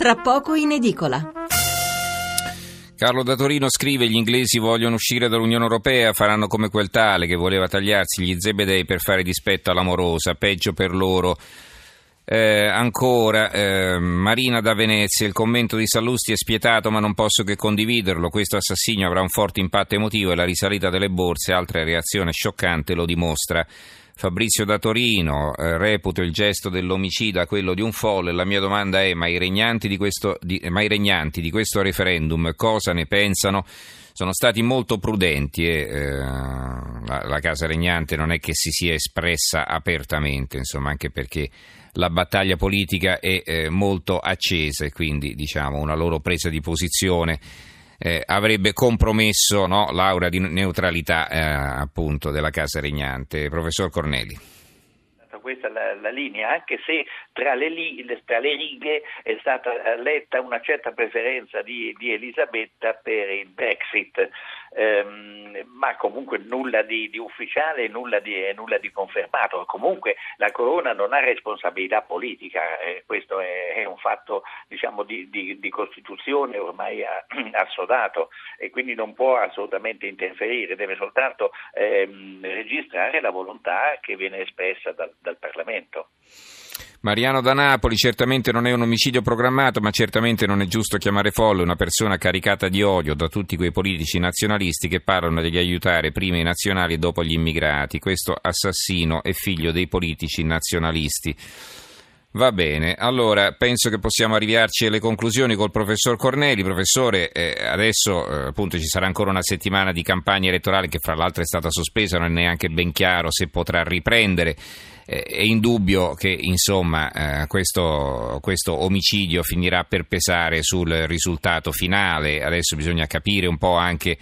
tra poco in edicola. Carlo da Torino scrive gli inglesi vogliono uscire dall'Unione Europea, faranno come quel tale che voleva tagliarsi gli zebedei per fare dispetto all'amorosa, peggio per loro. Eh, ancora, eh, Marina da Venezia, il commento di Sallusti è spietato ma non posso che condividerlo, questo assassinio avrà un forte impatto emotivo e la risalita delle borse, altra reazione scioccante, lo dimostra. Fabrizio da Torino, eh, reputo il gesto dell'omicida quello di un folle. La mia domanda è: ma i regnanti di questo, di, ma i regnanti di questo referendum cosa ne pensano? Sono stati molto prudenti e eh, la, la, casa regnante non è che si sia espressa apertamente, insomma, anche perché la battaglia politica è eh, molto accesa e quindi diciamo una loro presa di posizione eh, avrebbe compromesso no, l'aura di neutralità eh, appunto della casa regnante. Professor Corneli questa la, la, linea, anche se tra le, tra le, righe è stata letta una certa preferenza di, di Elisabetta per il Brexit ehm, ma comunque nulla di, di ufficiale e nulla di, nulla di, confermato. Comunque la Corona non ha responsabilità politica, eh, questo è, è, un fatto diciamo, di, di, Costituzione ormai assodato e quindi non può assolutamente interferire, deve soltanto ehm, registrare la volontà che viene espressa dal, dal Parlamento. Mariano da Napoli, certamente non è un omicidio programmato, ma certamente non è giusto chiamare folle una persona caricata di odio da tutti quei politici nazionalisti che parlano di aiutare prima i nazionali e dopo gli immigrati. Questo assassino è figlio dei politici nazionalisti. Va bene, allora penso che possiamo arrivarci alle conclusioni col professor Corneli. Professore, eh, adesso eh, appunto ci sarà ancora una settimana di campagna elettorale che fra l'altro è stata sospesa, non è neanche ben chiaro se potrà riprendere è indubbio che insomma, eh, questo, questo, omicidio finirà per pesare sul risultato finale. Adesso bisogna capire un po' anche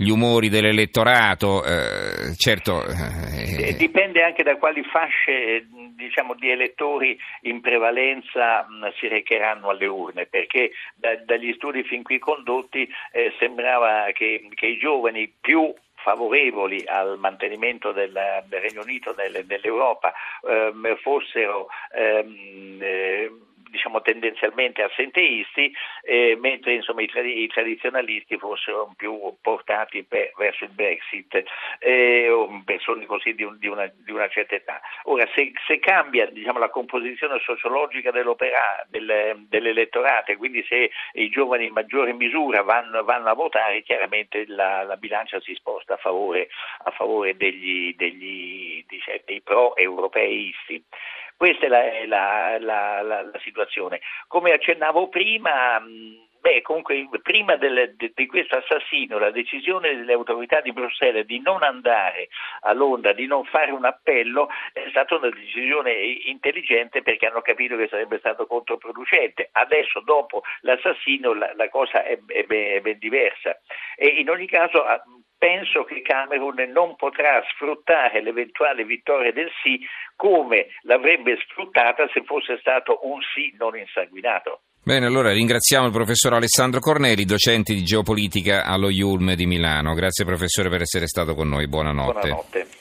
gli umori dell'elettorato. Eh, certo, eh, Dipende anche da quali fasce diciamo, di elettori in prevalenza si recheranno alle urne, perché da, dagli studi fin qui condotti eh, sembrava che, che i giovani più favorevoli al mantenimento del, Regno Unito nel, nell'Europa ehm, fossero ehm, eh, diciamo tendenzialmente assenteisti, eh, mentre insomma, i, tradi- i, tradizionalisti fossero più portati per, verso il Brexit, eh, persone così di, un, di, una, di, una, certa età. Ora, se, se cambia diciamo, la composizione sociologica del, dell'elettorato, e quindi se i giovani in maggiore misura vanno, vanno a votare, chiaramente la, la, bilancia si sposta a favore, a favore degli, degli, dei pro-europeisti. Questa è la, la, la, la situazione. Come accennavo prima, Beh, comunque, prima del, de, di questo assassino, la decisione delle autorità di Bruxelles di non andare a Londra, di non fare un appello, è stata una decisione intelligente perché hanno capito che sarebbe stato controproducente. Adesso, dopo l'assassino, la, la cosa è, è, ben, è ben diversa. E in ogni caso penso che Cameron non potrà sfruttare l'eventuale vittoria del sì come l'avrebbe sfruttata se fosse stato un sì non insanguinato. Bene, allora ringraziamo il professor Alessandro Corneli, docente di geopolitica allo IULM di Milano. Grazie professore per essere stato con noi, buonanotte. Buonanotte.